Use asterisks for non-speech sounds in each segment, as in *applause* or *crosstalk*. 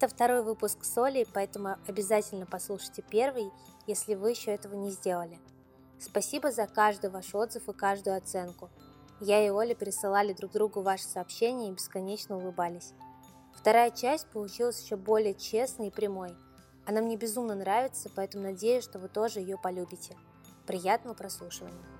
Это второй выпуск Соли, поэтому обязательно послушайте первый, если вы еще этого не сделали. Спасибо за каждый ваш отзыв и каждую оценку. Я и Оля пересылали друг другу ваши сообщения и бесконечно улыбались. Вторая часть получилась еще более честной и прямой. Она мне безумно нравится, поэтому надеюсь, что вы тоже ее полюбите. Приятного прослушивания!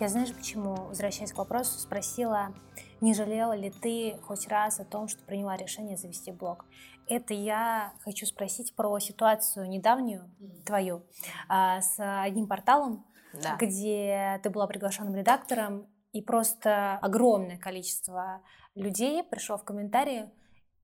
Я знаешь, почему, возвращаясь к вопросу, спросила, не жалела ли ты хоть раз о том, что приняла решение завести блог? Это я хочу спросить про ситуацию недавнюю твою а, с одним порталом, да. где ты была приглашенным редактором, и просто огромное количество людей пришло в комментарии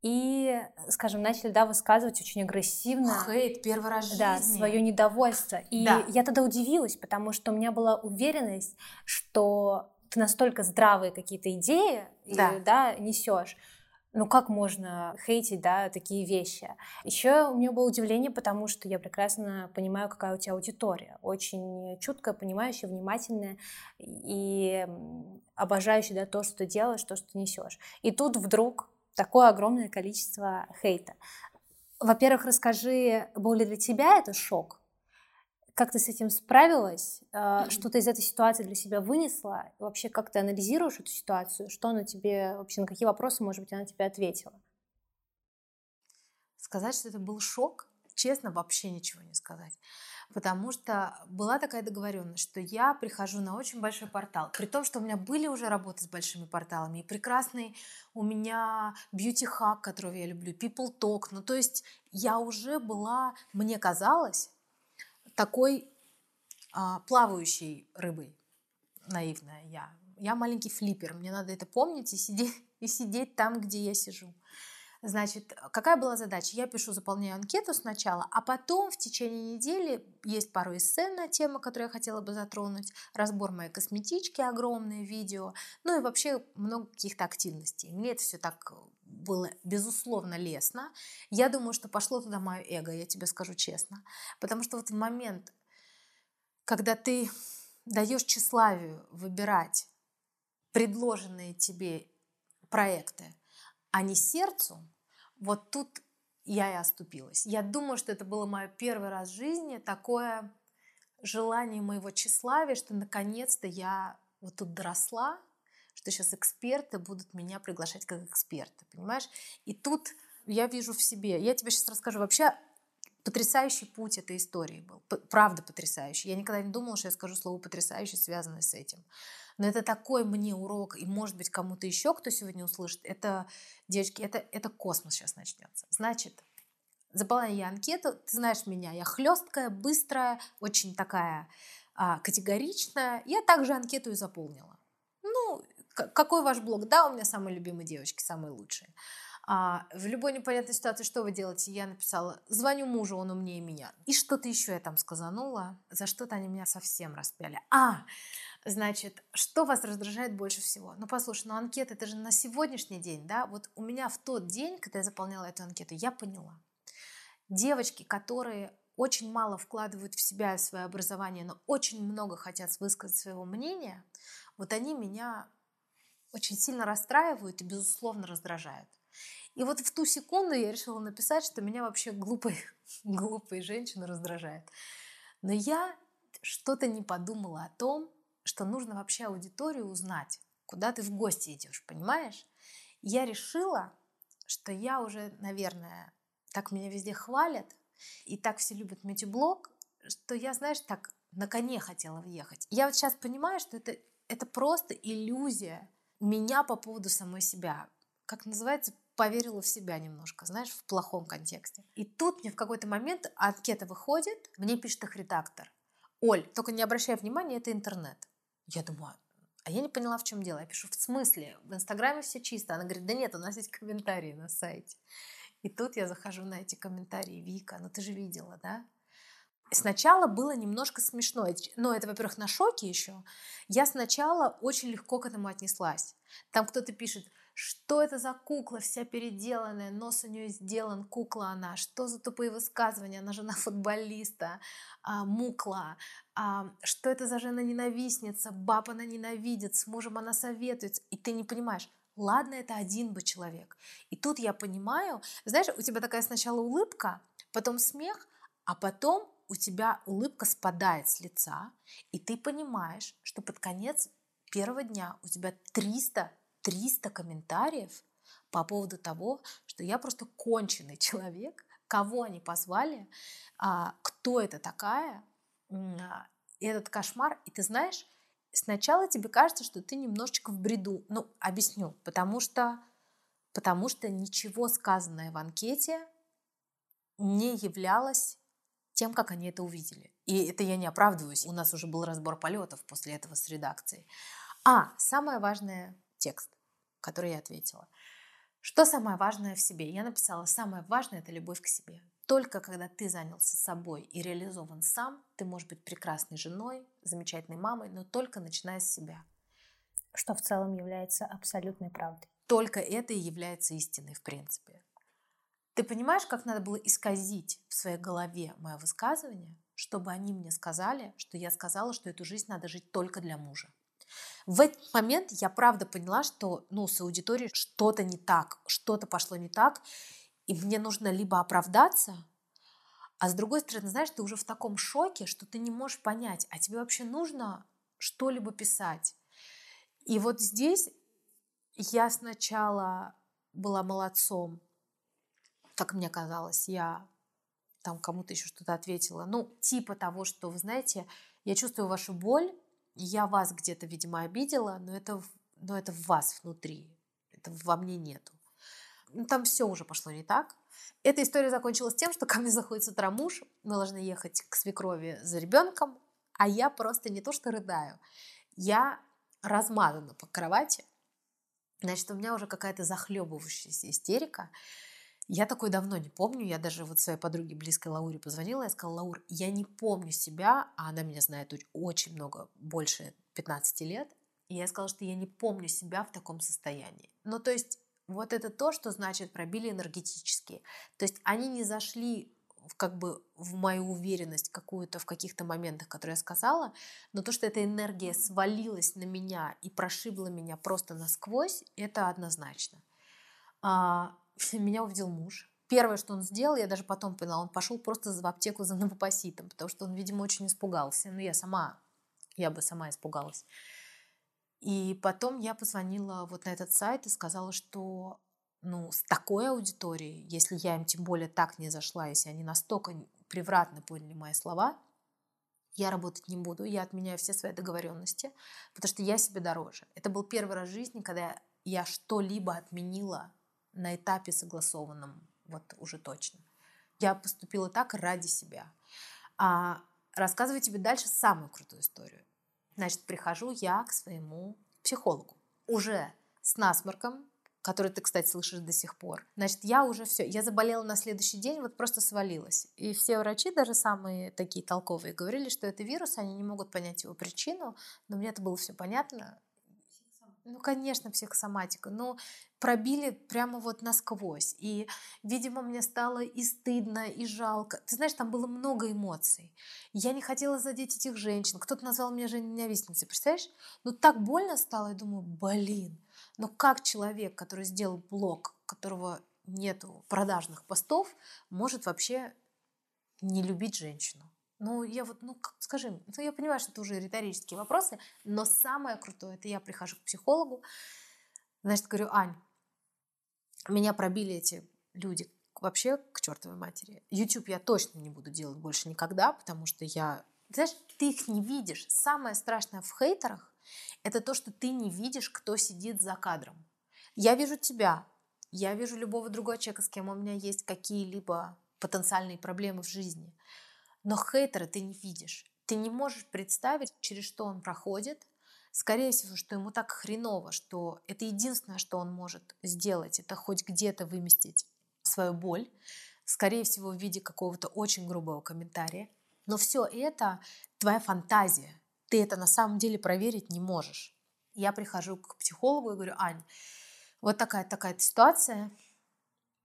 и, скажем, начали, да, высказывать очень агрессивно. Хейт первый раз Да, свое недовольство. И да. я тогда удивилась, потому что у меня была уверенность, что ты настолько здравые какие-то идеи, да, и, да несешь. Ну как можно хейтить, да, такие вещи? Еще у меня было удивление, потому что я прекрасно понимаю, какая у тебя аудитория. Очень чуткая, понимающая, внимательная и обожающая, да, то, что ты делаешь, то, что ты несешь. И тут вдруг такое огромное количество хейта. Во-первых, расскажи, был ли для тебя это шок? Как ты с этим справилась? Mm-hmm. Что ты из этой ситуации для себя вынесла? И вообще, как ты анализируешь эту ситуацию? Что она тебе, вообще, на какие вопросы, может быть, она тебе ответила? Сказать, что это был шок, честно, вообще ничего не сказать потому что была такая договоренность, что я прихожу на очень большой портал, при том, что у меня были уже работы с большими порталами, и прекрасный у меня beauty hack, которого я люблю, people talk, ну то есть я уже была, мне казалось, такой а, плавающей рыбой, наивная я. Я маленький флиппер, мне надо это помнить и сидеть, и сидеть там, где я сижу. Значит, какая была задача? Я пишу, заполняю анкету сначала, а потом в течение недели есть пару эссе на тему, которую я хотела бы затронуть, разбор моей косметички, огромное видео, ну и вообще много каких-то активностей. Мне это все так было, безусловно, лестно. Я думаю, что пошло туда мое эго, я тебе скажу честно. Потому что вот в момент, когда ты даешь тщеславию выбирать предложенные тебе проекты, а не сердцу, вот тут я и оступилась. Я думаю, что это было мое первый раз в жизни такое желание моего тщеславия, что наконец-то я вот тут доросла, что сейчас эксперты будут меня приглашать как эксперта, понимаешь? И тут я вижу в себе, я тебе сейчас расскажу, вообще потрясающий путь этой истории был, правда потрясающий. Я никогда не думала, что я скажу слово потрясающий, связанное с этим. Но это такой мне урок, и может быть кому-то еще, кто сегодня услышит, это, девочки, это, это космос сейчас начнется. Значит, заполняю я анкету, ты знаешь меня, я хлесткая, быстрая, очень такая а, категоричная. Я также анкету и заполнила. Ну, какой ваш блог? Да, у меня самые любимые девочки, самые лучшие. А, в любой непонятной ситуации что вы делаете? Я написала, звоню мужу, он умнее меня. И что-то еще я там сказанула. За что-то они меня совсем распяли. А, Значит, что вас раздражает больше всего? Ну, послушай, ну анкета это же на сегодняшний день, да? Вот у меня в тот день, когда я заполняла эту анкету, я поняла. Девочки, которые очень мало вкладывают в себя, в свое образование, но очень много хотят высказать своего мнения, вот они меня очень сильно расстраивают и, безусловно, раздражают. И вот в ту секунду я решила написать, что меня вообще глупые, *laughs* глупые женщины раздражают. Но я что-то не подумала о том, что нужно вообще аудиторию узнать, куда ты в гости идешь, понимаешь? Я решила, что я уже, наверное, так меня везде хвалят, и так все любят мультиблог, что я, знаешь, так на коне хотела въехать. Я вот сейчас понимаю, что это, это просто иллюзия меня по поводу самой себя. Как называется, поверила в себя немножко, знаешь, в плохом контексте. И тут мне в какой-то момент анкета выходит, мне пишет их редактор. Оль, только не обращай внимания, это интернет. Я думаю, а я не поняла, в чем дело. Я пишу, в смысле? В Инстаграме все чисто. Она говорит, да нет, у нас есть комментарии на сайте. И тут я захожу на эти комментарии. Вика, ну ты же видела, да? Сначала было немножко смешно. Но это, во-первых, на шоке еще. Я сначала очень легко к этому отнеслась. Там кто-то пишет, что это за кукла вся переделанная, нос у нее сделан, кукла она, что за тупые высказывания, она жена футболиста, а, мукла, а, что это за жена-ненавистница, баб она ненавидит, с мужем она советуется, и ты не понимаешь, ладно, это один бы человек. И тут я понимаю, знаешь, у тебя такая сначала улыбка, потом смех, а потом у тебя улыбка спадает с лица, и ты понимаешь, что под конец первого дня у тебя 300 300 комментариев по поводу того, что я просто конченый человек, кого они позвали, а, кто это такая, а, этот кошмар. И ты знаешь, сначала тебе кажется, что ты немножечко в бреду. Ну, объясню, потому что, потому что ничего сказанное в анкете не являлось тем, как они это увидели. И это я не оправдываюсь. У нас уже был разбор полетов после этого с редакцией. А, самое важное текст, который я ответила. Что самое важное в себе? Я написала, самое важное – это любовь к себе. Только когда ты занялся собой и реализован сам, ты можешь быть прекрасной женой, замечательной мамой, но только начиная с себя. Что в целом является абсолютной правдой. Только это и является истиной, в принципе. Ты понимаешь, как надо было исказить в своей голове мое высказывание, чтобы они мне сказали, что я сказала, что эту жизнь надо жить только для мужа. В этот момент я правда поняла, что ну, с аудиторией что-то не так, что-то пошло не так, и мне нужно либо оправдаться, а с другой стороны, знаешь, ты уже в таком шоке, что ты не можешь понять, а тебе вообще нужно что-либо писать. И вот здесь я сначала была молодцом, как мне казалось, я там кому-то еще что-то ответила. Ну, типа того, что, вы знаете, я чувствую вашу боль, я вас где-то, видимо, обидела, но это, но это в вас внутри, это во мне нету. Ну, там все уже пошло не так. Эта история закончилась тем, что ко мне заходит с утра муж, мы должны ехать к свекрови за ребенком, а я просто не то что рыдаю, я размазана по кровати. Значит, у меня уже какая-то захлебывающаяся истерика. Я такой давно не помню. Я даже вот своей подруге близкой Лауре позвонила. Я сказала, Лаур, я не помню себя, а она меня знает очень много, больше 15 лет. И я сказала, что я не помню себя в таком состоянии. Ну, то есть вот это то, что значит пробили энергетические. То есть они не зашли как бы в мою уверенность какую-то в каких-то моментах, которые я сказала, но то, что эта энергия свалилась на меня и прошибла меня просто насквозь, это однозначно. А, *laughs* меня увидел муж. Первое, что он сделал, я даже потом поняла, он пошел просто в аптеку за новопоситом, потому что он, видимо, очень испугался. Ну, я сама, я бы сама испугалась. И потом я позвонила вот на этот сайт и сказала, что ну, с такой аудиторией, если я им тем более так не зашла, если они настолько превратно поняли мои слова, я работать не буду, я отменяю все свои договоренности, потому что я себе дороже. Это был первый раз в жизни, когда я что-либо отменила на этапе согласованном, вот уже точно. Я поступила так ради себя. А рассказываю тебе дальше самую крутую историю. Значит, прихожу я к своему психологу. Уже с насморком, который ты, кстати, слышишь до сих пор. Значит, я уже все, я заболела на следующий день, вот просто свалилась. И все врачи, даже самые такие толковые, говорили, что это вирус, они не могут понять его причину, но мне это было все понятно. Ну, конечно, психосоматика. Но пробили прямо вот насквозь. И, видимо, мне стало и стыдно, и жалко. Ты знаешь, там было много эмоций. Я не хотела задеть этих женщин. Кто-то назвал меня женой-ненавистницей, представляешь? Ну, так больно стало, я думаю, блин. Но как человек, который сделал блог, которого нету продажных постов, может вообще не любить женщину? Ну, я вот, ну, скажи, ну, я понимаю, что это уже риторические вопросы, но самое крутое, это я прихожу к психологу, значит, говорю, Ань, меня пробили эти люди вообще к чертовой матери. YouTube я точно не буду делать больше никогда, потому что я... Знаешь, ты их не видишь. Самое страшное в хейтерах – это то, что ты не видишь, кто сидит за кадром. Я вижу тебя, я вижу любого другого человека, с кем у меня есть какие-либо потенциальные проблемы в жизни – но хейтера ты не видишь. Ты не можешь представить, через что он проходит. Скорее всего, что ему так хреново, что это единственное, что он может сделать, это хоть где-то выместить свою боль, скорее всего, в виде какого-то очень грубого комментария. Но все это твоя фантазия. Ты это на самом деле проверить не можешь. Я прихожу к психологу и говорю, Ань, Вот такая такая ситуация.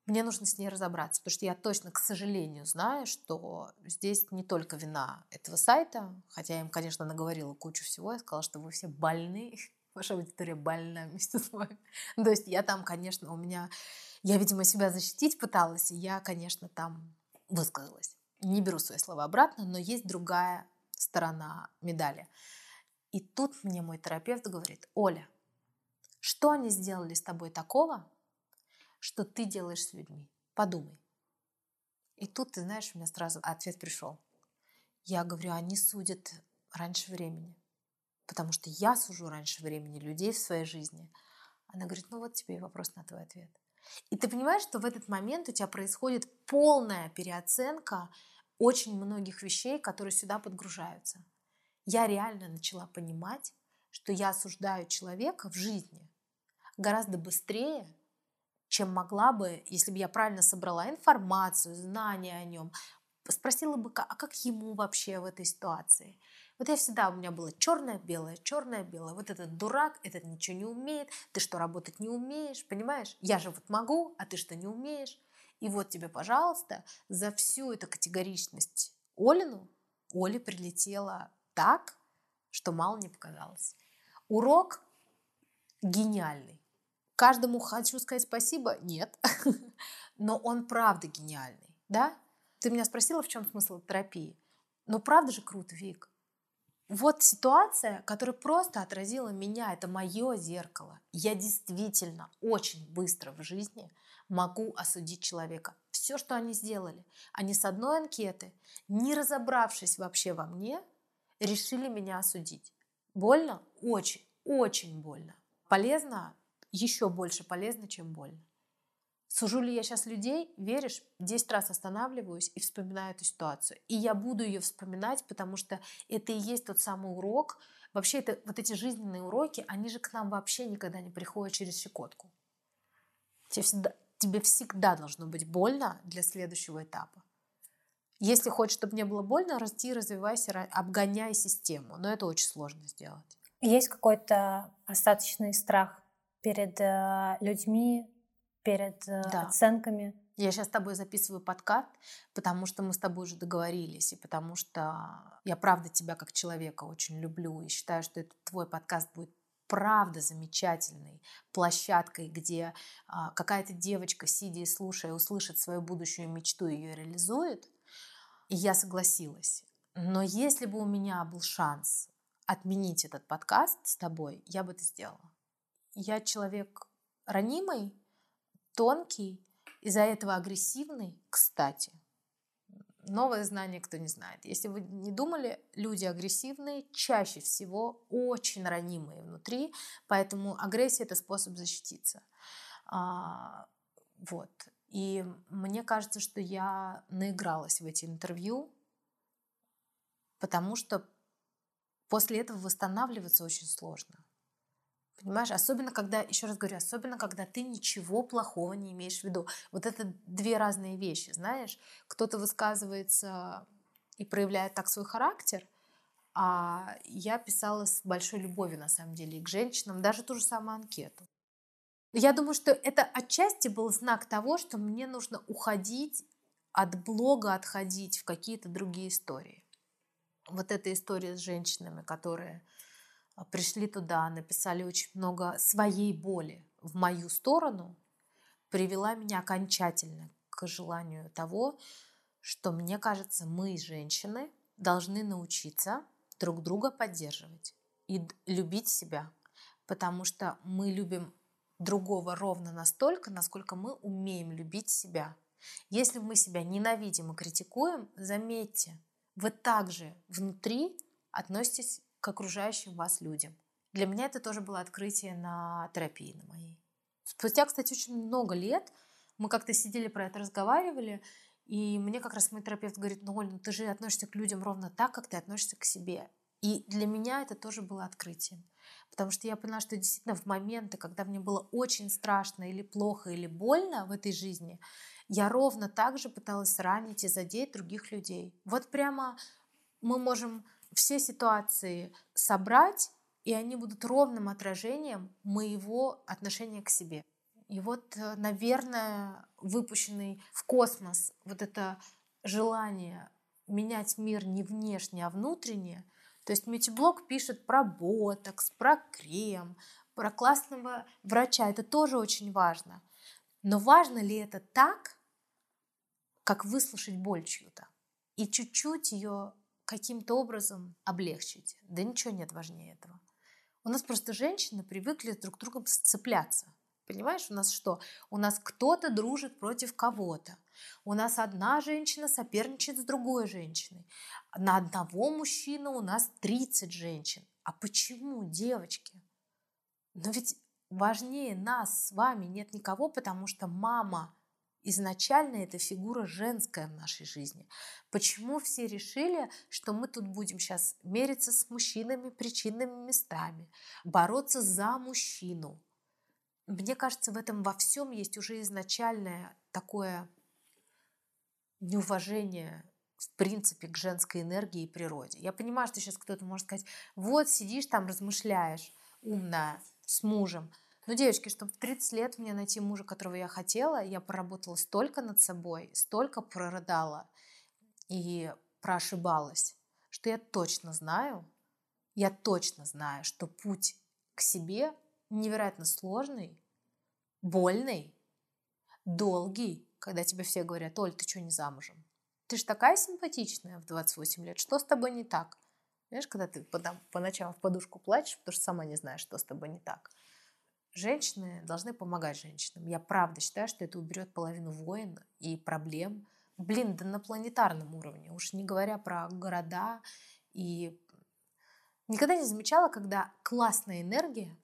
Мне нужно с ней разобраться, потому что я точно, к сожалению, знаю, что здесь не только вина этого сайта, хотя я им, конечно, наговорила кучу всего, я сказала, что вы все больны, *laughs* ваша аудитория больна вместе с вами. *laughs* То есть я там, конечно, у меня, я, видимо, себя защитить пыталась, и я, конечно, там высказалась. Не беру свои слова обратно, но есть другая сторона медали. И тут мне мой терапевт говорит, Оля, что они сделали с тобой такого, что ты делаешь с людьми? Подумай. И тут, ты знаешь, у меня сразу ответ пришел. Я говорю, они судят раньше времени. Потому что я сужу раньше времени людей в своей жизни. Она говорит, ну вот тебе и вопрос на твой ответ. И ты понимаешь, что в этот момент у тебя происходит полная переоценка очень многих вещей, которые сюда подгружаются. Я реально начала понимать, что я осуждаю человека в жизни гораздо быстрее, чем могла бы, если бы я правильно собрала информацию, знания о нем, спросила бы, а как ему вообще в этой ситуации. Вот я всегда, у меня было черное-белое, черное-белое. Вот этот дурак, этот ничего не умеет, ты что, работать не умеешь, понимаешь? Я же вот могу, а ты что, не умеешь? И вот тебе, пожалуйста, за всю эту категоричность Олину, Оле прилетела так, что мало не показалось. Урок гениальный. Каждому хочу сказать спасибо? Нет. *laughs* Но он правда гениальный, да? Ты меня спросила, в чем смысл терапии? Но правда же круто, Вик. Вот ситуация, которая просто отразила меня, это мое зеркало. Я действительно очень быстро в жизни могу осудить человека. Все, что они сделали, они с одной анкеты, не разобравшись вообще во мне, решили меня осудить. Больно? Очень, очень больно. Полезно? Еще больше полезно, чем больно. Сужу ли я сейчас людей? Веришь? Десять раз останавливаюсь и вспоминаю эту ситуацию. И я буду ее вспоминать, потому что это и есть тот самый урок. Вообще, это, вот эти жизненные уроки, они же к нам вообще никогда не приходят через щекотку. Тебе всегда, тебе всегда должно быть больно для следующего этапа. Если хочешь, чтобы не было больно, расти, развивайся, обгоняй систему. Но это очень сложно сделать. Есть какой-то остаточный страх перед э, людьми, перед э, да. оценками. Я сейчас с тобой записываю подкаст, потому что мы с тобой уже договорились, и потому что я правда тебя как человека очень люблю, и считаю, что этот твой подкаст будет правда замечательной площадкой, где а, какая-то девочка, сидя и слушая, услышит свою будущую мечту и ее реализует. И я согласилась. Но если бы у меня был шанс отменить этот подкаст с тобой, я бы это сделала. Я человек ранимый, тонкий, из-за этого агрессивный, кстати. Новое знание кто не знает. Если вы не думали, люди агрессивные чаще всего очень ранимые внутри, поэтому агрессия – это способ защититься. А, вот. И мне кажется, что я наигралась в эти интервью, потому что после этого восстанавливаться очень сложно. Понимаешь, особенно когда, еще раз говорю, особенно когда ты ничего плохого не имеешь в виду. Вот это две разные вещи, знаешь. Кто-то высказывается и проявляет так свой характер, а я писала с большой любовью, на самом деле, и к женщинам, даже ту же самую анкету. Я думаю, что это отчасти был знак того, что мне нужно уходить от блога, отходить в какие-то другие истории. Вот эта история с женщинами, которые пришли туда, написали очень много своей боли в мою сторону, привела меня окончательно к желанию того, что, мне кажется, мы, женщины, должны научиться друг друга поддерживать и любить себя, потому что мы любим другого ровно настолько, насколько мы умеем любить себя. Если мы себя ненавидим и критикуем, заметьте, вы также внутри относитесь к окружающим вас людям. Для меня это тоже было открытие на терапии на моей. Спустя, кстати, очень много лет мы как-то сидели про это, разговаривали, и мне как раз мой терапевт говорит, ну, Оль, ну ты же относишься к людям ровно так, как ты относишься к себе. И для меня это тоже было открытием. Потому что я поняла, что действительно в моменты, когда мне было очень страшно или плохо, или больно в этой жизни, я ровно так же пыталась ранить и задеть других людей. Вот прямо мы можем все ситуации собрать, и они будут ровным отражением моего отношения к себе. И вот, э, наверное, выпущенный в космос вот это желание менять мир не внешне, а внутренне. То есть Мютиблок пишет про ботокс, про крем, про классного врача. Это тоже очень важно. Но важно ли это так, как выслушать боль чью-то и чуть-чуть ее каким-то образом облегчить? Да ничего нет важнее этого. У нас просто женщины привыкли друг к другу сцепляться. Понимаешь, у нас что? У нас кто-то дружит против кого-то. У нас одна женщина соперничает с другой женщиной. На одного мужчину у нас 30 женщин. А почему, девочки? Но ведь важнее нас с вами нет никого, потому что мама изначально это фигура женская в нашей жизни. Почему все решили, что мы тут будем сейчас мериться с мужчинами причинными местами, бороться за мужчину? Мне кажется, в этом во всем есть уже изначальное такое неуважение в принципе к женской энергии и природе. Я понимаю, что сейчас кто-то может сказать, вот сидишь там, размышляешь, умная, с мужем. Но, девочки, чтобы в 30 лет мне найти мужа, которого я хотела, я поработала столько над собой, столько прорыдала и проошибалась, что я точно знаю, я точно знаю, что путь к себе невероятно сложный, больный, долгий, когда тебе все говорят, Оль, ты что не замужем? Ты же такая симпатичная в 28 лет, что с тобой не так? Знаешь, когда ты по, по ночам в подушку плачешь, потому что сама не знаешь, что с тобой не так. Женщины должны помогать женщинам. Я правда считаю, что это уберет половину войн и проблем. Блин, да на планетарном уровне. Уж не говоря про города. И никогда не замечала, когда классная энергия,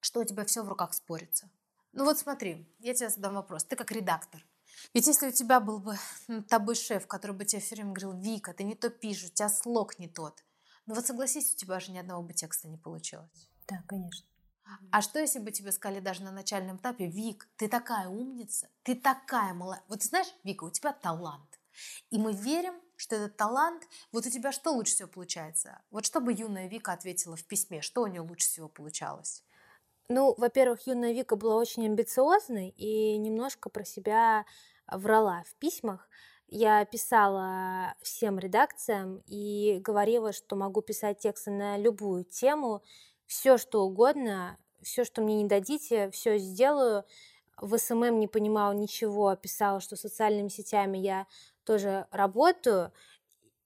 что у тебя все в руках спорится. Ну вот смотри, я тебе задам вопрос. Ты как редактор. Ведь если у тебя был бы над тобой шеф, который бы тебе все время говорил, Вика, ты не то пишешь, у тебя слог не тот. Ну вот согласись, у тебя же ни одного бы текста не получилось. Да, конечно. А что, если бы тебе сказали даже на начальном этапе, Вик, ты такая умница, ты такая молодая. Вот ты знаешь, Вика, у тебя талант. И мы верим, что этот талант, вот у тебя что лучше всего получается? Вот что бы юная Вика ответила в письме, что у нее лучше всего получалось? Ну, во-первых, юная Вика была очень амбициозной и немножко про себя врала в письмах. Я писала всем редакциям и говорила, что могу писать тексты на любую тему, все что угодно, все, что мне не дадите, все сделаю. В SMM не понимала ничего, писала, что социальными сетями я тоже работаю.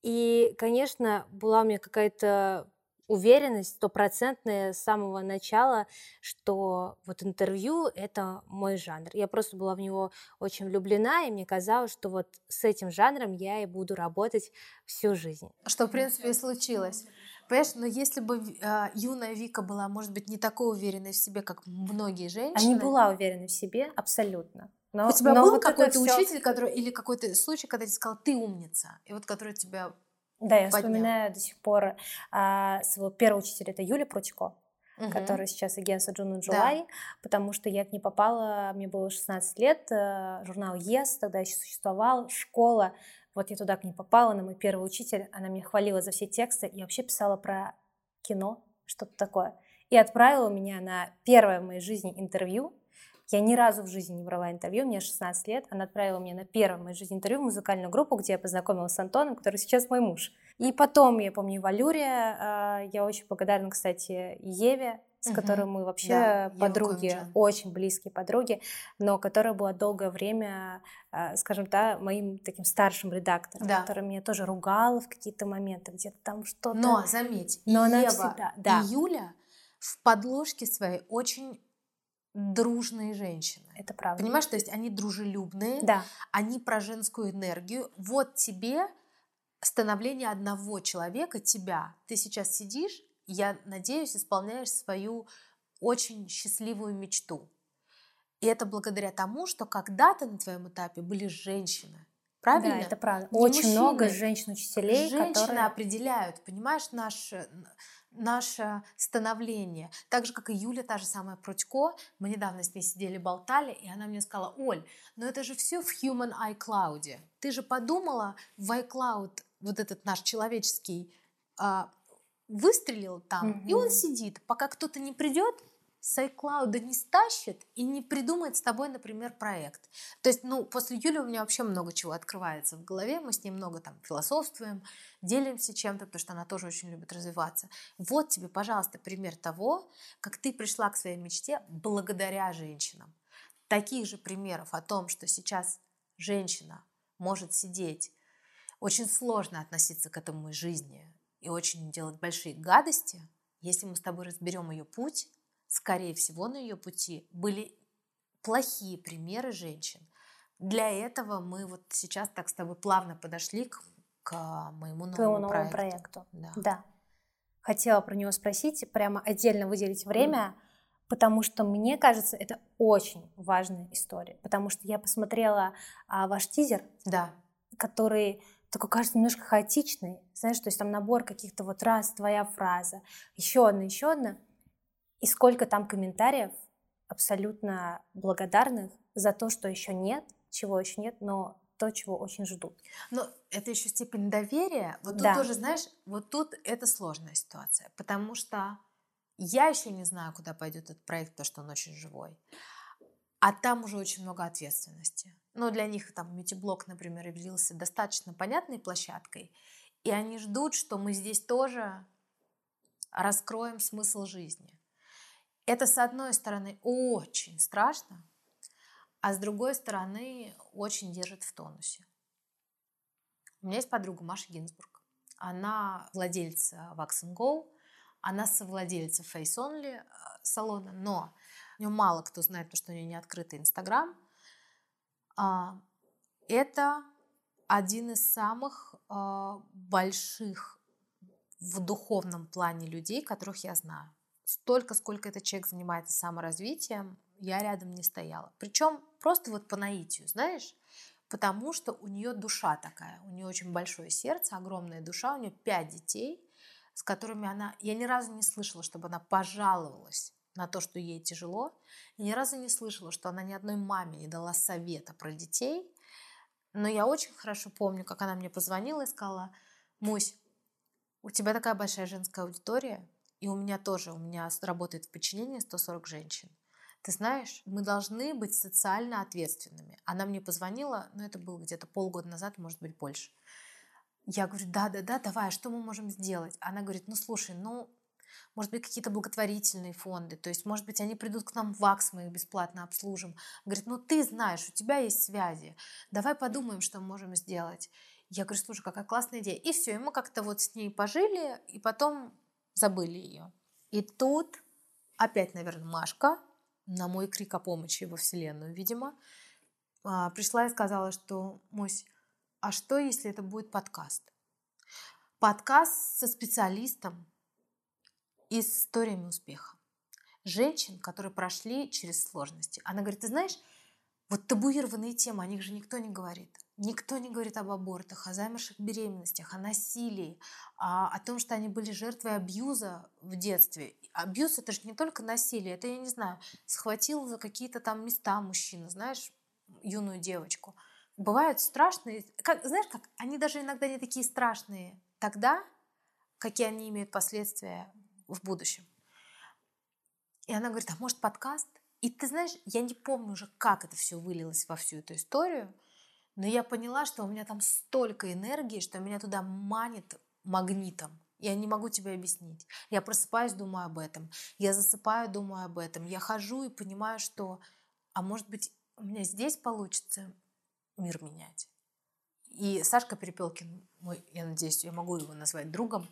И, конечно, была у меня какая-то уверенность стопроцентная с самого начала, что вот интервью — это мой жанр. Я просто была в него очень влюблена, и мне казалось, что вот с этим жанром я и буду работать всю жизнь. Что, в принципе, и случилось. Понимаешь, но если бы э, юная Вика была, может быть, не такой уверенной в себе, как многие женщины... А не была уверена в себе абсолютно. Но, У тебя но был вот какой-то учитель, который, или какой-то случай, когда ты сказал, ты умница, и вот который тебя да, я поднял. вспоминаю до сих пор а, своего первого учителя, это Юля Прутико, угу. которая сейчас агентство Джуну Джулай, да. потому что я к ней попала, мне было 16 лет, э, журнал ЕС тогда еще существовал, школа, вот я туда к ней попала, на мой первый учитель, она меня хвалила за все тексты и вообще писала про кино, что-то такое. И отправила меня на первое в моей жизни интервью я ни разу в жизни не брала интервью, мне 16 лет. Она отправила меня на первое в моей жизни интервью в музыкальную группу, где я познакомилась с Антоном, который сейчас мой муж. И потом, я помню, Валюре, а, я очень благодарна, кстати, Еве, с угу. которой мы вообще да, подруги, очень близкие подруги, но которая была долгое время, а, скажем так, моим таким старшим редактором, да. которая меня тоже ругала в какие-то моменты, где-то там что-то. Но заметь, но Ева она всегда, да. и Юля в подложке своей очень дружные женщины. Это правда. Понимаешь, то есть они дружелюбные, да. они про женскую энергию. Вот тебе становление одного человека, тебя. Ты сейчас сидишь, я надеюсь, исполняешь свою очень счастливую мечту. И это благодаря тому, что когда-то на твоем этапе были женщины. Правильно? Да, это правда. Не очень мужчины. много женщин-учителей, Женщины которые... определяют, понимаешь, наш наше становление. Так же, как и Юля, та же самая Прудько. Мы недавно с ней сидели, болтали, и она мне сказала, Оль, но это же все в Human iCloud. Ты же подумала, в iCloud вот этот наш человеческий а, выстрелил там, mm-hmm. и он сидит. Пока кто-то не придет, с iCloud не стащит и не придумает с тобой, например, проект. То есть, ну, после Юли у меня вообще много чего открывается в голове, мы с ней много там философствуем, делимся чем-то, потому что она тоже очень любит развиваться. Вот тебе, пожалуйста, пример того, как ты пришла к своей мечте благодаря женщинам. Таких же примеров о том, что сейчас женщина может сидеть, очень сложно относиться к этому жизни и очень делать большие гадости, если мы с тобой разберем ее путь, скорее всего, на ее пути были плохие примеры женщин. Для этого мы вот сейчас так с тобой плавно подошли к, к моему новому, Твоему новому проекту. проекту. Да. да. Хотела про него спросить, прямо отдельно выделить время, mm. потому что мне кажется, это очень важная история. Потому что я посмотрела а, ваш тизер, да. который такой кажется немножко хаотичный, знаешь, то есть там набор каких-то вот раз твоя фраза, еще одна, еще одна, и сколько там комментариев абсолютно благодарных за то, что еще нет, чего еще нет, но то, чего очень ждут. Но это еще степень доверия. Вот тут да. тоже, знаешь, вот тут это сложная ситуация, потому что я еще не знаю, куда пойдет этот проект, потому что он очень живой. А там уже очень много ответственности. Но для них там мультиблок, например, явился достаточно понятной площадкой. И они ждут, что мы здесь тоже раскроем смысл жизни. Это, с одной стороны, очень страшно, а с другой стороны, очень держит в тонусе. У меня есть подруга Маша Гинзбург. Она владельца Wax Go, она совладельца Face Only э, салона, но у нее мало кто знает, потому что у нее не открытый Инстаграм. А, это один из самых а, больших в духовном плане людей, которых я знаю. Столько, сколько этот человек занимается саморазвитием, я рядом не стояла. Причем просто вот по наитию, знаешь, потому что у нее душа такая, у нее очень большое сердце, огромная душа, у нее пять детей, с которыми она... Я ни разу не слышала, чтобы она пожаловалась на то, что ей тяжело. И ни разу не слышала, что она ни одной маме не дала совета про детей. Но я очень хорошо помню, как она мне позвонила и сказала, Мусь, у тебя такая большая женская аудитория, и у меня тоже, у меня работает в подчинении 140 женщин. Ты знаешь, мы должны быть социально ответственными. Она мне позвонила, ну это было где-то полгода назад, может быть больше. Я говорю, да-да-да, давай, а что мы можем сделать? Она говорит, ну слушай, ну может быть, какие-то благотворительные фонды, то есть, может быть, они придут к нам в ВАКС, мы их бесплатно обслужим. Говорит, ну ты знаешь, у тебя есть связи, давай подумаем, что мы можем сделать. Я говорю, слушай, какая классная идея. И все, и мы как-то вот с ней пожили, и потом забыли ее. И тут опять, наверное, Машка на мой крик о помощи во Вселенную, видимо, а, пришла и сказала, что, Мусь, а что, если это будет подкаст? Подкаст со специалистом, историями успеха. Женщин, которые прошли через сложности. Она говорит, ты знаешь, вот табуированные темы, о них же никто не говорит. Никто не говорит об абортах, о замерших беременностях, о насилии, о, о том, что они были жертвой абьюза в детстве. Абьюз это же не только насилие, это, я не знаю, схватил за какие-то там места мужчина, знаешь, юную девочку. Бывают страшные, как, знаешь, как они даже иногда не такие страшные тогда, какие они имеют последствия в будущем. И она говорит, а может подкаст? И ты знаешь, я не помню уже, как это все вылилось во всю эту историю, но я поняла, что у меня там столько энергии, что меня туда манит магнитом. Я не могу тебе объяснить. Я просыпаюсь, думаю об этом. Я засыпаю, думаю об этом. Я хожу и понимаю, что, а может быть, у меня здесь получится мир менять. И Сашка Перепелкин, мой, я надеюсь, я могу его назвать другом,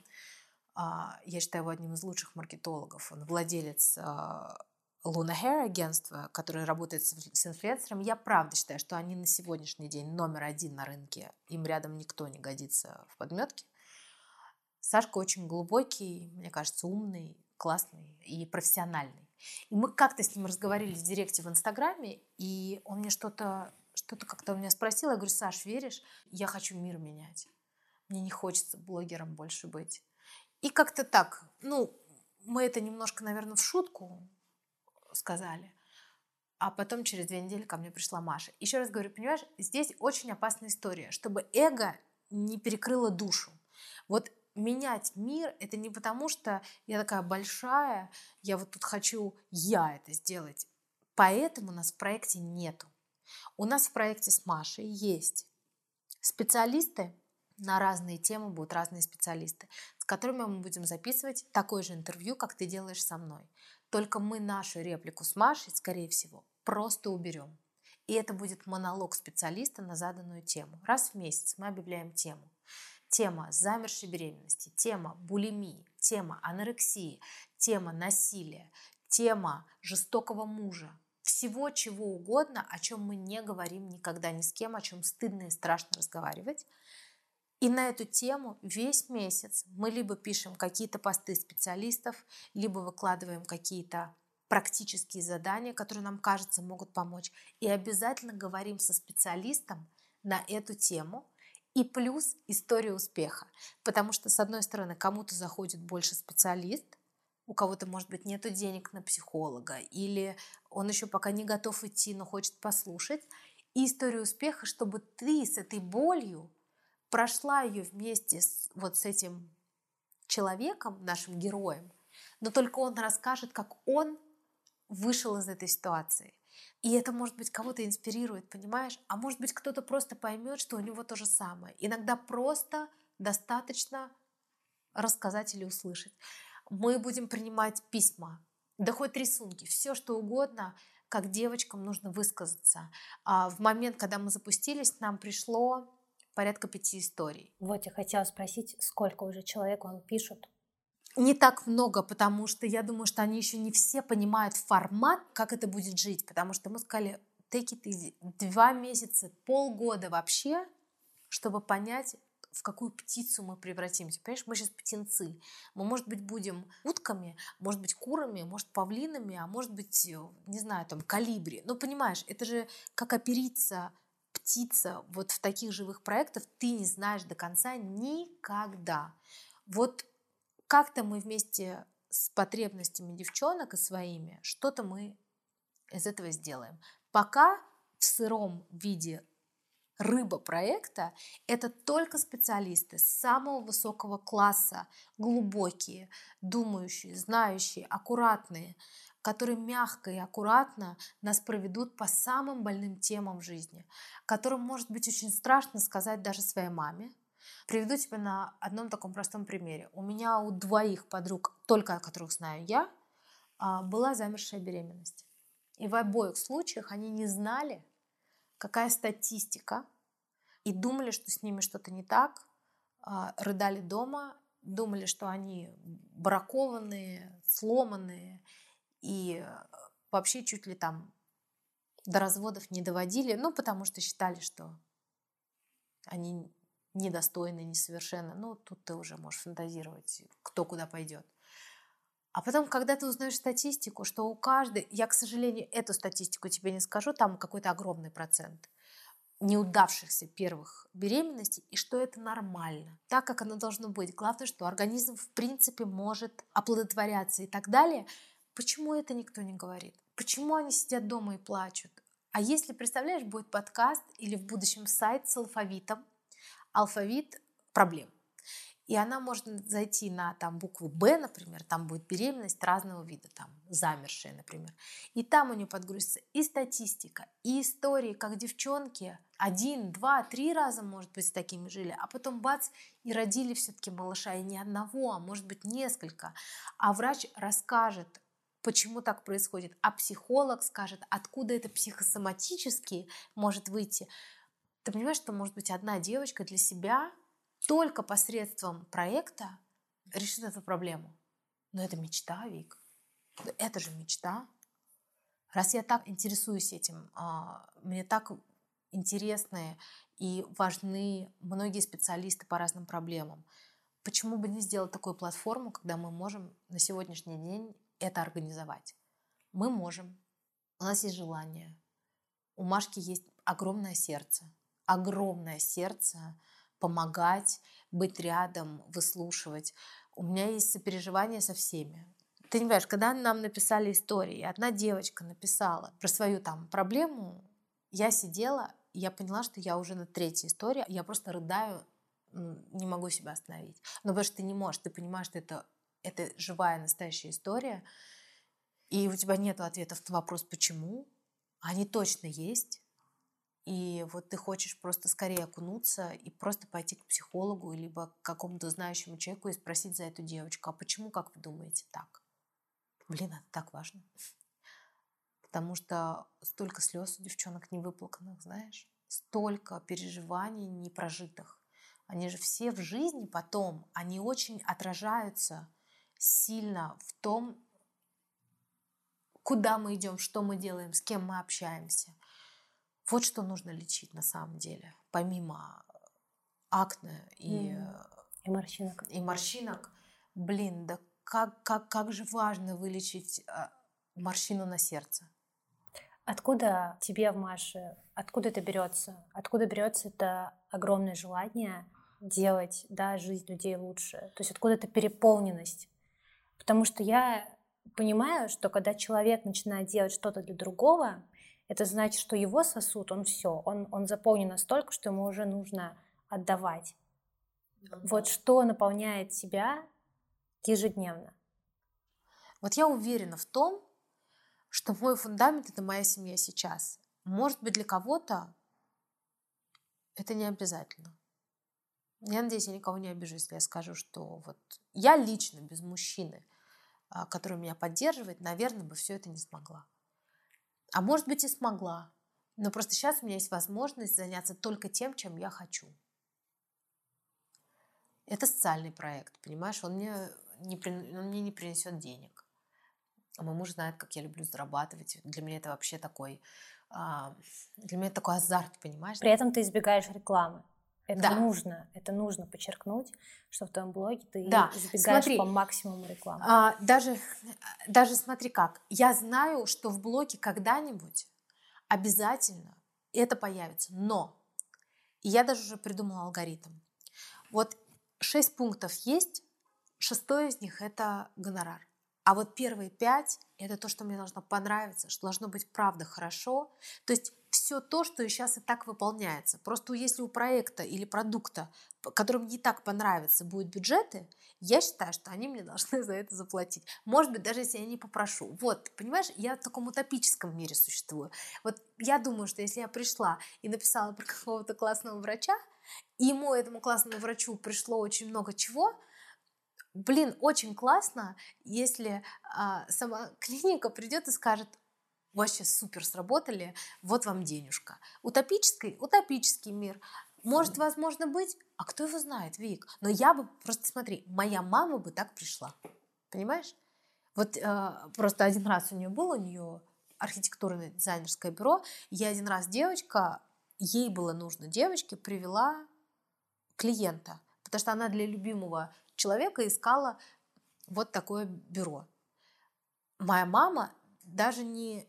я считаю его одним из лучших маркетологов. Он владелец Luna Hair агентства, которое работает с инфлюенсером. Я правда считаю, что они на сегодняшний день номер один на рынке. Им рядом никто не годится в подметке. Сашка очень глубокий, мне кажется, умный, классный и профессиональный. И мы как-то с ним разговаривали в директе в Инстаграме, и он мне что-то что-то как-то у меня спросил. Я говорю, Саш, веришь? Я хочу мир менять. Мне не хочется блогером больше быть. И как-то так, ну, мы это немножко, наверное, в шутку сказали. А потом через две недели ко мне пришла Маша. Еще раз говорю, понимаешь, здесь очень опасная история, чтобы эго не перекрыло душу. Вот менять мир это не потому, что я такая большая, я вот тут хочу я это сделать. Поэтому у нас в проекте нету. У нас в проекте с Машей есть специалисты, на разные темы будут разные специалисты, с которыми мы будем записывать такое же интервью, как ты делаешь со мной. Только мы нашу реплику с Машей, скорее всего, просто уберем. И это будет монолог специалиста на заданную тему. Раз в месяц мы объявляем тему. Тема замершей беременности, тема булимии, тема анорексии, тема насилия, тема жестокого мужа, всего чего угодно, о чем мы не говорим никогда ни с кем, о чем стыдно и страшно разговаривать. И на эту тему весь месяц мы либо пишем какие-то посты специалистов, либо выкладываем какие-то практические задания, которые нам кажется могут помочь. И обязательно говорим со специалистом на эту тему. И плюс история успеха. Потому что, с одной стороны, кому-то заходит больше специалист, у кого-то, может быть, нет денег на психолога, или он еще пока не готов идти, но хочет послушать. И историю успеха, чтобы ты с этой болью прошла ее вместе с, вот с этим человеком, нашим героем, но только он расскажет, как он вышел из этой ситуации. И это, может быть, кого-то инспирирует, понимаешь? А может быть, кто-то просто поймет, что у него то же самое. Иногда просто достаточно рассказать или услышать. Мы будем принимать письма, да хоть рисунки, все что угодно, как девочкам нужно высказаться. А в момент, когда мы запустились, нам пришло порядка пяти историй. Вот я хотела спросить, сколько уже человек вам пишут? Не так много, потому что я думаю, что они еще не все понимают формат, как это будет жить, потому что мы сказали, take it easy, два месяца, полгода вообще, чтобы понять, в какую птицу мы превратимся. Понимаешь, мы сейчас птенцы. Мы, может быть, будем утками, может быть, курами, может, павлинами, а может быть, не знаю, там, калибри. Ну, понимаешь, это же как опериться птица вот в таких живых проектах ты не знаешь до конца никогда. Вот как-то мы вместе с потребностями девчонок и своими что-то мы из этого сделаем. Пока в сыром виде рыба проекта – это только специалисты самого высокого класса, глубокие, думающие, знающие, аккуратные – которые мягко и аккуратно нас проведут по самым больным темам в жизни, которым может быть очень страшно сказать даже своей маме. Приведу тебе на одном таком простом примере. У меня у двоих подруг, только о которых знаю я, а, была замершая беременность. И в обоих случаях они не знали, какая статистика, и думали, что с ними что-то не так, а, рыдали дома, думали, что они бракованные, сломанные, и э, вообще чуть ли там до разводов не доводили, ну, потому что считали, что они недостойны, несовершенны. Ну, тут ты уже можешь фантазировать, кто куда пойдет. А потом, когда ты узнаешь статистику, что у каждой, я, к сожалению, эту статистику тебе не скажу, там какой-то огромный процент неудавшихся первых беременностей, и что это нормально, так как оно должно быть. Главное, что организм в принципе может оплодотворяться и так далее – Почему это никто не говорит? Почему они сидят дома и плачут? А если, представляешь, будет подкаст или в будущем сайт с алфавитом, алфавит проблем. И она может зайти на там, букву Б, например, там будет беременность разного вида, там замершая, например. И там у нее подгрузится и статистика, и истории, как девчонки один, два, три раза, может быть, с такими жили, а потом бац, и родили все-таки малыша, и не одного, а может быть несколько. А врач расскажет, почему так происходит, а психолог скажет, откуда это психосоматически может выйти. Ты понимаешь, что может быть одна девочка для себя только посредством проекта решит эту проблему. Но это мечта, Вик. Это же мечта. Раз я так интересуюсь этим, а, мне так интересны и важны многие специалисты по разным проблемам, почему бы не сделать такую платформу, когда мы можем на сегодняшний день это организовать. Мы можем. У нас есть желание. У Машки есть огромное сердце. Огромное сердце помогать, быть рядом, выслушивать. У меня есть сопереживание со всеми. Ты не понимаешь, когда нам написали истории, одна девочка написала про свою там проблему, я сидела, я поняла, что я уже на третьей истории, я просто рыдаю ну, не могу себя остановить. Но потому что ты не можешь, ты понимаешь, что это, это живая, настоящая история, и у тебя нет ответов на вопрос «почему?», они точно есть, и вот ты хочешь просто скорее окунуться и просто пойти к психологу, либо к какому-то знающему человеку и спросить за эту девочку, а почему, как вы думаете, так? Блин, это так важно. Потому что столько слез у девчонок невыплаканных, знаешь, столько переживаний непрожитых. Они же все в жизни потом, они очень отражаются сильно в том, куда мы идем, что мы делаем, с кем мы общаемся. Вот что нужно лечить на самом деле, помимо акне и, и морщинок. И морщинок. Блин, да как, как, как же важно вылечить а, морщину на сердце. Откуда тебе в Маше, откуда это берется? Откуда берется это огромное желание делать да, жизнь людей лучше? То есть откуда эта переполненность? Потому что я понимаю, что когда человек начинает делать что-то для другого, это значит, что его сосуд, он все, он, он заполнен настолько, что ему уже нужно отдавать. Mm-hmm. Вот что наполняет себя ежедневно? Вот я уверена в том, что мой фундамент это моя семья сейчас. Может быть, для кого-то это не обязательно. Я надеюсь, я никого не обижу, если я скажу, что вот я лично без мужчины, а, который меня поддерживает, наверное, бы все это не смогла. А может быть и смогла. Но просто сейчас у меня есть возможность заняться только тем, чем я хочу. Это социальный проект, понимаешь? Он мне не, он мне не принесет денег. А мой муж знает, как я люблю зарабатывать. Для меня это вообще такой, а, для меня это такой азарт, понимаешь? При этом ты избегаешь рекламы. Это да. нужно, это нужно подчеркнуть, что в твоем блоге ты да. избегаешь смотри, по максимуму рекламы. А, даже, даже смотри как, я знаю, что в блоге когда-нибудь обязательно это появится, но я даже уже придумала алгоритм. Вот шесть пунктов есть, шестой из них это гонорар. А вот первые пять – это то, что мне должно понравиться, что должно быть правда хорошо. То есть все то, что сейчас и так выполняется. Просто если у проекта или продукта, которым не так понравится, будут бюджеты, я считаю, что они мне *laughs* должны за это заплатить. Может быть, даже если я не попрошу. Вот, понимаешь, я в таком утопическом мире существую. Вот я думаю, что если я пришла и написала про какого-то классного врача, и ему, этому классному врачу, пришло очень много чего – блин, очень классно, если а, сама *laughs* клиника придет и скажет, вообще супер сработали, вот вам денежка. Утопический, утопический мир. Может, возможно, быть, а кто его знает, Вик? Но я бы, просто смотри, моя мама бы так пришла, понимаешь? Вот э, просто один раз у нее было, у нее архитектурное дизайнерское бюро, я один раз девочка, ей было нужно девочке, привела клиента, потому что она для любимого человека искала вот такое бюро. Моя мама даже не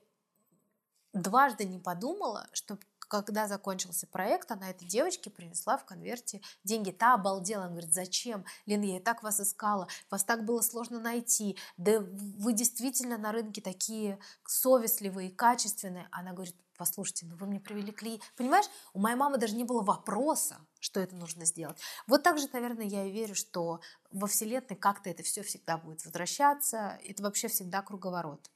дважды не подумала, что когда закончился проект, она этой девочке принесла в конверте деньги. Та обалдела, она говорит, зачем? Лен, я и так вас искала, вас так было сложно найти, да вы действительно на рынке такие совестливые, качественные. Она говорит, послушайте, ну вы мне привели клей. Понимаешь, у моей мамы даже не было вопроса, что это нужно сделать. Вот так же, наверное, я и верю, что во Вселенной как-то это все всегда будет возвращаться. Это вообще всегда круговорот.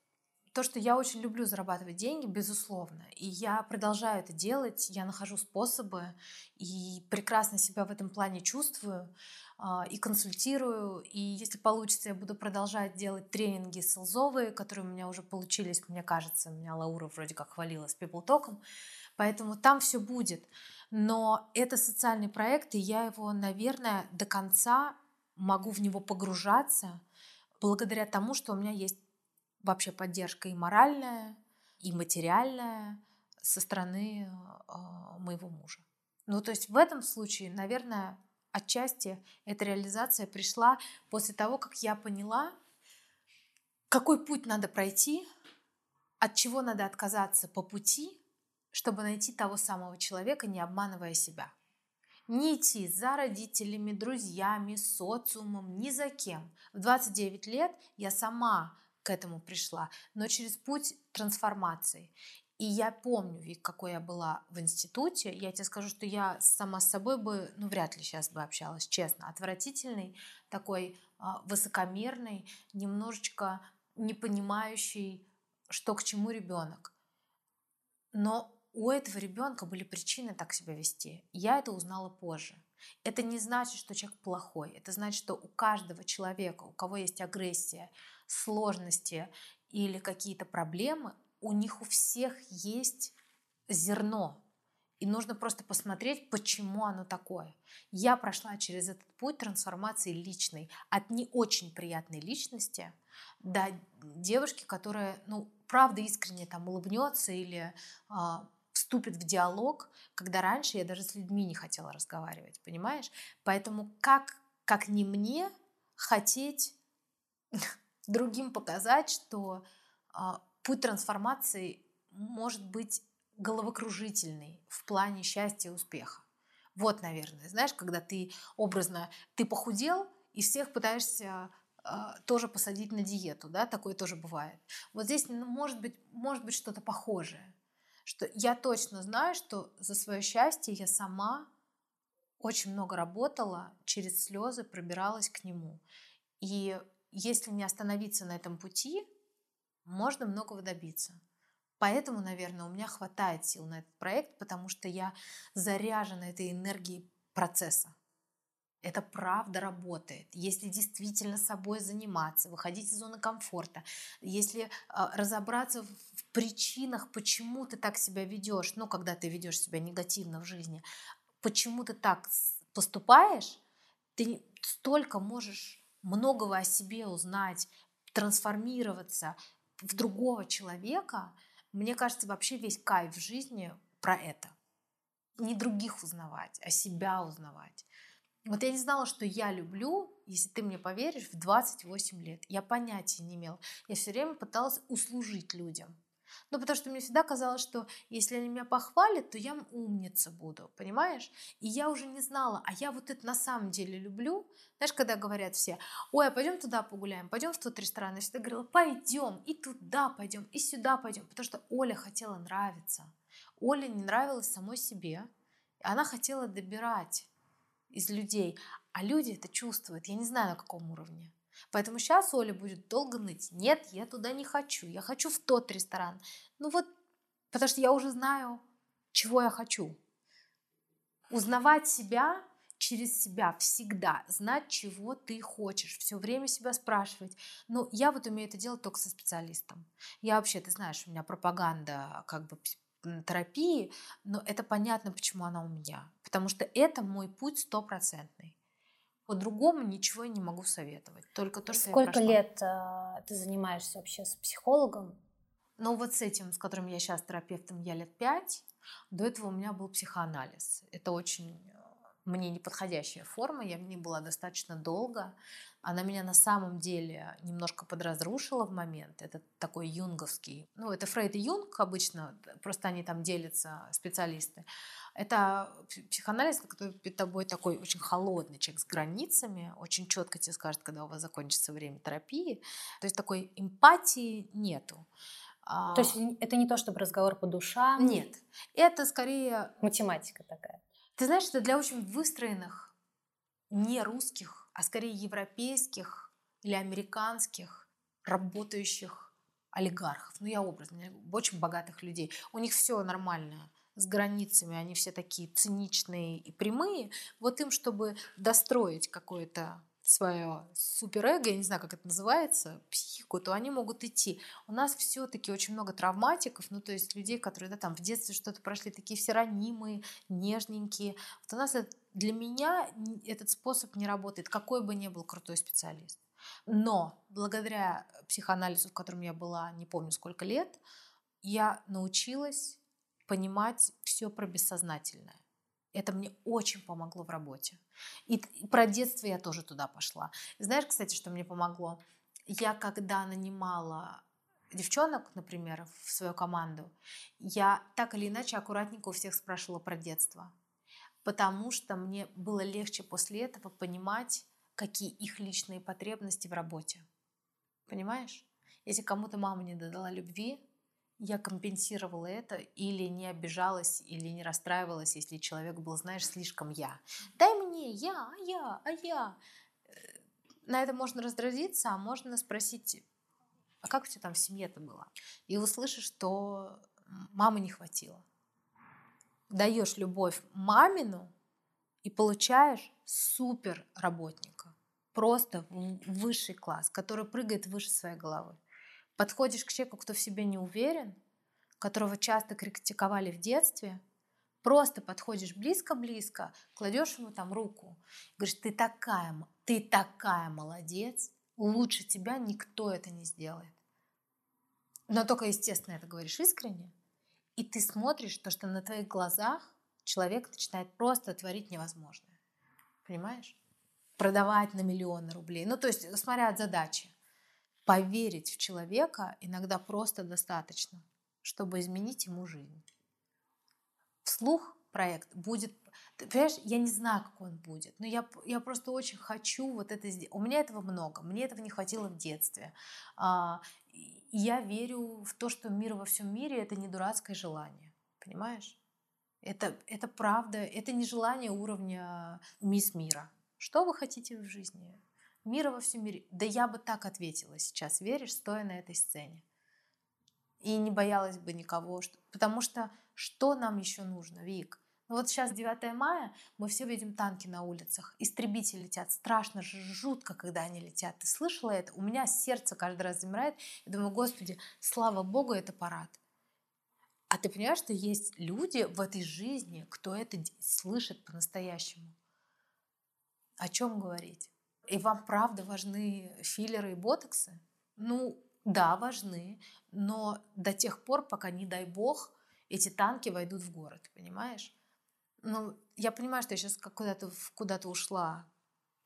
То, что я очень люблю зарабатывать деньги, безусловно. И я продолжаю это делать, я нахожу способы и прекрасно себя в этом плане чувствую. А, и консультирую. И если получится, я буду продолжать делать тренинги селзовые, которые у меня уже получились, мне кажется. У меня Лаура вроде как хвалилась пиплтоком. Поэтому там все будет. Но это социальный проект, и я его, наверное, до конца могу в него погружаться благодаря тому, что у меня есть вообще поддержка и моральная, и материальная со стороны э, моего мужа. Ну, то есть в этом случае, наверное, отчасти эта реализация пришла после того, как я поняла, какой путь надо пройти, от чего надо отказаться по пути, чтобы найти того самого человека, не обманывая себя. Не идти за родителями, друзьями, социумом, ни за кем. В 29 лет я сама к этому пришла, но через путь трансформации. И я помню, какой я была в институте. Я тебе скажу, что я сама с собой бы, ну, вряд ли сейчас бы общалась, честно. Отвратительный, такой а, высокомерный, немножечко не понимающий, что к чему ребенок. Но у этого ребенка были причины так себя вести. Я это узнала позже. Это не значит, что человек плохой. Это значит, что у каждого человека, у кого есть агрессия, сложности или какие-то проблемы, у них у всех есть зерно. И нужно просто посмотреть, почему оно такое. Я прошла через этот путь трансформации личной. От не очень приятной личности до девушки, которая, ну, правда искренне там улыбнется или э, вступит в диалог, когда раньше я даже с людьми не хотела разговаривать, понимаешь? Поэтому как, как не мне хотеть *laughs* другим показать, что э, путь трансформации может быть головокружительный в плане счастья и успеха. Вот, наверное, знаешь, когда ты образно, ты похудел и всех пытаешься э, тоже посадить на диету, да, такое тоже бывает. Вот здесь ну, может быть, может быть что-то похожее, что я точно знаю, что за свое счастье я сама очень много работала, через слезы пробиралась к нему. И если не остановиться на этом пути, можно многого добиться. Поэтому, наверное, у меня хватает сил на этот проект, потому что я заряжена этой энергией процесса. Это правда работает. Если действительно собой заниматься, выходить из зоны комфорта, если э, разобраться в причинах, почему ты так себя ведешь, ну, когда ты ведешь себя негативно в жизни, почему ты так поступаешь, ты столько можешь многого о себе узнать, трансформироваться, в другого человека, мне кажется, вообще весь кайф в жизни про это. Не других узнавать, а себя узнавать. Вот я не знала, что я люблю, если ты мне поверишь, в 28 лет. Я понятия не имела. Я все время пыталась услужить людям. Ну, потому что мне всегда казалось, что если они меня похвалят, то я умница буду, понимаешь? И я уже не знала, а я вот это на самом деле люблю. Знаешь, когда говорят все, ой, а пойдем туда погуляем, пойдем в тот ресторан. Я всегда говорила, пойдем, и туда пойдем, и сюда пойдем. Потому что Оля хотела нравиться. Оля не нравилась самой себе. Она хотела добирать из людей. А люди это чувствуют. Я не знаю, на каком уровне. Поэтому сейчас Оля будет долго ныть. Нет, я туда не хочу. Я хочу в тот ресторан. Ну вот, потому что я уже знаю, чего я хочу. Узнавать себя через себя всегда, знать, чего ты хочешь, все время себя спрашивать. Но я вот умею это делать только со специалистом. Я вообще, ты знаешь, у меня пропаганда как бы терапии, но это понятно, почему она у меня. Потому что это мой путь стопроцентный. По-другому ничего не могу советовать. Только то, что Сколько я лет э, ты занимаешься вообще с психологом? Ну вот с этим, с которым я сейчас терапевтом, я лет пять. До этого у меня был психоанализ. Это очень мне неподходящая форма, я в ней была достаточно долго. Она меня на самом деле немножко подразрушила в момент. Это такой юнговский. Ну, это Фрейд и Юнг обычно, просто они там делятся, специалисты. Это психоанализ, который перед тобой такой очень холодный человек с границами, очень четко тебе скажет, когда у вас закончится время терапии. То есть такой эмпатии нету. То есть это не то, чтобы разговор по душам? Нет. Это скорее... Математика такая. Ты знаешь, это для очень выстроенных, не русских, а скорее европейских или американских работающих олигархов. Ну, я образно, очень богатых людей. У них все нормально с границами, они все такие циничные и прямые, вот им, чтобы достроить какое-то свое суперэго, я не знаю, как это называется, психику, то они могут идти. У нас все-таки очень много травматиков, ну, то есть людей, которые да, там в детстве что-то прошли, такие все ранимые, нежненькие. Вот у нас это, для меня этот способ не работает, какой бы ни был крутой специалист. Но благодаря психоанализу, в котором я была не помню сколько лет, я научилась понимать все про бессознательное. Это мне очень помогло в работе. И, про детство я тоже туда пошла. Знаешь, кстати, что мне помогло? Я когда нанимала девчонок, например, в свою команду, я так или иначе аккуратненько у всех спрашивала про детство. Потому что мне было легче после этого понимать, какие их личные потребности в работе. Понимаешь? Если кому-то мама не дала любви, я компенсировала это или не обижалась, или не расстраивалась, если человек был, знаешь, слишком я. Дай мне, я, а я, а я. Э, на это можно раздразиться, а можно спросить, а как у тебя там в семье-то было? И услышишь, что мамы не хватило. Даешь любовь мамину и получаешь супер работника. Просто высший класс, который прыгает выше своей головы. Подходишь к человеку, кто в себе не уверен, которого часто критиковали в детстве, просто подходишь близко-близко, кладешь ему там руку, говоришь, ты такая, ты такая молодец, лучше тебя никто это не сделает. Но только, естественно, это говоришь искренне, и ты смотришь то, что на твоих глазах человек начинает просто творить невозможное. Понимаешь? Продавать на миллионы рублей. Ну, то есть, смотря от задачи. Поверить в человека иногда просто достаточно, чтобы изменить ему жизнь. Вслух проект будет... Ты понимаешь, я не знаю, какой он будет, но я, я просто очень хочу вот это сделать. У меня этого много, мне этого не хватило в детстве. А, я верю в то, что мир во всем мире — это не дурацкое желание, понимаешь? Это, это правда, это не желание уровня мисс мира. Что вы хотите в жизни? Мира во всем мире. Да я бы так ответила сейчас, веришь, стоя на этой сцене. И не боялась бы никого. Что... Потому что что нам еще нужно, Вик? Ну вот сейчас 9 мая, мы все видим танки на улицах, истребители летят, страшно, жутко, когда они летят. Ты слышала это? У меня сердце каждый раз замирает. Я думаю, господи, слава богу, это парад. А ты понимаешь, что есть люди в этой жизни, кто это слышит по-настоящему? О чем говорить? И вам правда важны филлеры и ботоксы? Ну, да, важны, но до тех пор, пока, не дай бог, эти танки войдут в город, понимаешь? Ну, я понимаю, что я сейчас куда-то куда ушла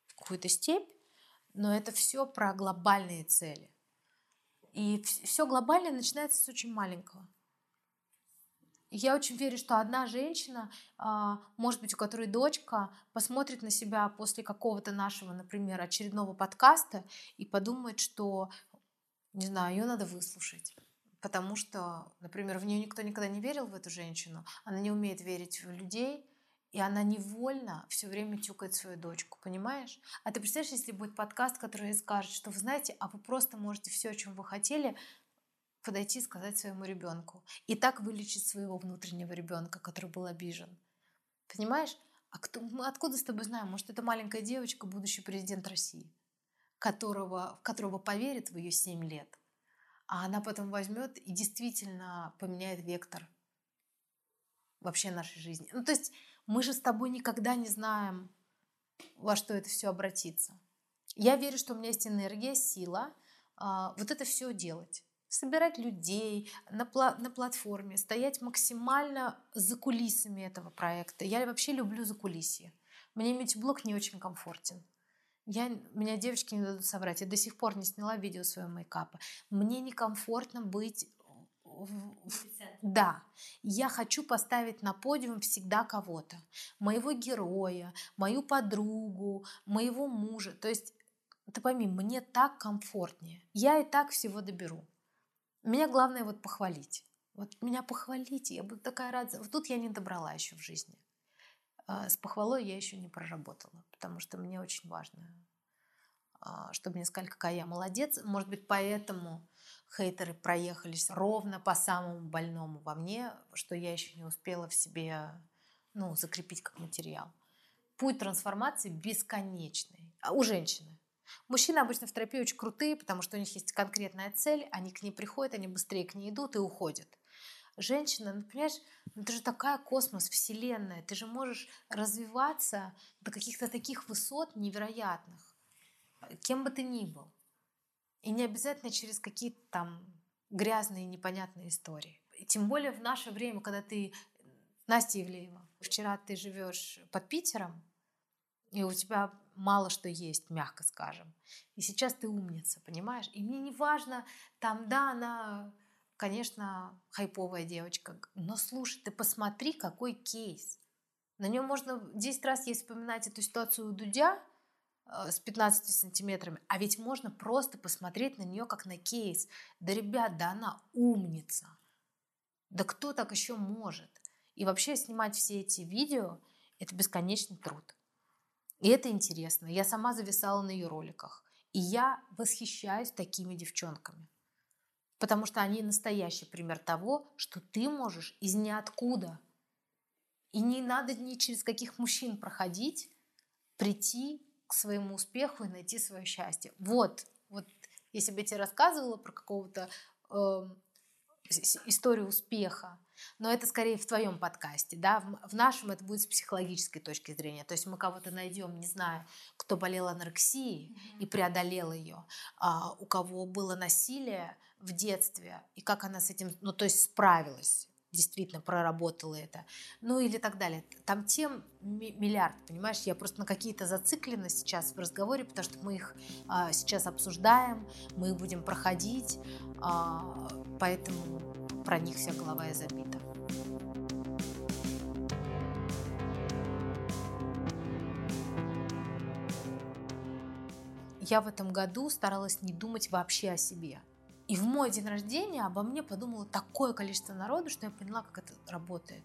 в какую-то степь, но это все про глобальные цели. И все глобальное начинается с очень маленького. Я очень верю, что одна женщина, а, может быть, у которой дочка, посмотрит на себя после какого-то нашего, например, очередного подкаста и подумает, что, не знаю, ее надо выслушать. Потому что, например, в нее никто никогда не верил в эту женщину, она не умеет верить в людей, и она невольно все время тюкает свою дочку, понимаешь? А ты представляешь, если будет подкаст, который скажет, что вы знаете, а вы просто можете все, о чем вы хотели, подойти и сказать своему ребенку. И так вылечить своего внутреннего ребенка, который был обижен. Понимаешь? А кто, мы откуда с тобой знаем? Может, это маленькая девочка, будущий президент России, которого, которого поверит в ее 7 лет. А она потом возьмет и действительно поменяет вектор вообще нашей жизни. Ну, то есть мы же с тобой никогда не знаем, во что это все обратится. Я верю, что у меня есть энергия, сила а, вот это все делать собирать людей на, пла- на платформе, стоять максимально за кулисами этого проекта. Я вообще люблю за кулисье. Мне мультиблог не очень комфортен. Я, меня девочки не дадут соврать. Я до сих пор не сняла видео своего мейкапа. Мне некомфортно быть да, я хочу поставить на подиум всегда кого-то. Моего героя, мою подругу, моего мужа. То есть, ты пойми, мне так комфортнее. Я и так всего доберу. Меня главное вот похвалить. Вот меня похвалите, я буду такая рада. Вот тут я не добрала еще в жизни. А, с похвалой я еще не проработала, потому что мне очень важно, а, чтобы мне сказали, какая я молодец. Может быть, поэтому хейтеры проехались ровно по самому больному во мне, что я еще не успела в себе ну, закрепить как материал. Путь трансформации бесконечный. А у женщины. Мужчины обычно в терапии очень крутые, потому что у них есть конкретная цель, они к ней приходят, они быстрее к ней идут и уходят. Женщина, ну понимаешь, ну, это же такая космос, вселенная, ты же можешь развиваться до каких-то таких высот невероятных, кем бы ты ни был. И не обязательно через какие-то там грязные, непонятные истории. И тем более в наше время, когда ты Настя Евлеева, вчера ты живешь под Питером, и у тебя мало что есть, мягко скажем. И сейчас ты умница, понимаешь? И мне не важно, там, да, она, конечно, хайповая девочка, но слушай, ты посмотри, какой кейс. На нем можно 10 раз есть вспоминать эту ситуацию у Дудя э, с 15 сантиметрами, а ведь можно просто посмотреть на нее как на кейс. Да, ребят, да она умница. Да кто так еще может? И вообще снимать все эти видео – это бесконечный труд. И это интересно. Я сама зависала на ее роликах. И я восхищаюсь такими девчонками. Потому что они настоящий пример того, что ты можешь из ниоткуда. И не надо ни через каких мужчин проходить, прийти к своему успеху и найти свое счастье. Вот, вот если бы я тебе рассказывала про какого-то э, историю успеха, но это скорее в твоем подкасте, да, в, нашем это будет с психологической точки зрения. То есть мы кого-то найдем, не знаю, кто болел анорексией mm-hmm. и преодолел ее, а, у кого было насилие в детстве и как она с этим, ну то есть справилась действительно проработала это, ну или так далее. Там тем миллиард, понимаешь, я просто на какие-то зациклена сейчас в разговоре, потому что мы их а, сейчас обсуждаем, мы их будем проходить, а, поэтому про них вся голова и забита. Я в этом году старалась не думать вообще о себе. И в мой день рождения обо мне подумало такое количество народу, что я поняла, как это работает.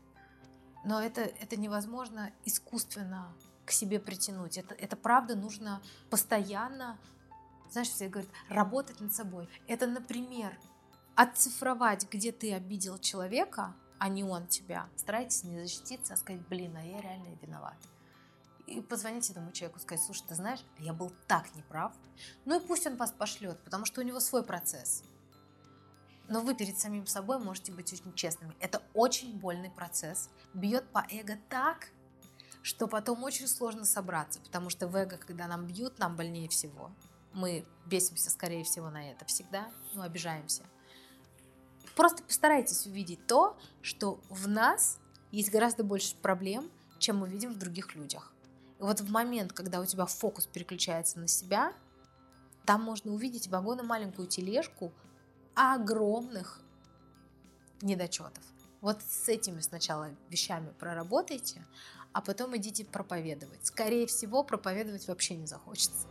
Но это, это невозможно искусственно к себе притянуть. Это, это правда нужно постоянно, знаешь, все говорят, работать над собой. Это, например, отцифровать, где ты обидел человека, а не он тебя. Старайтесь не защититься, а сказать, блин, а я реально виноват. И позвонить этому человеку, сказать, слушай, ты знаешь, я был так неправ. Ну и пусть он вас пошлет, потому что у него свой процесс. Но вы перед самим собой можете быть очень честными. Это очень больный процесс. Бьет по эго так, что потом очень сложно собраться, потому что в эго, когда нам бьют, нам больнее всего. Мы бесимся, скорее всего, на это всегда, ну, обижаемся. Просто постарайтесь увидеть то, что в нас есть гораздо больше проблем, чем мы видим в других людях. И вот в момент, когда у тебя фокус переключается на себя, там можно увидеть вагон маленькую тележку, огромных недочетов. Вот с этими сначала вещами проработайте, а потом идите проповедовать. Скорее всего, проповедовать вообще не захочется.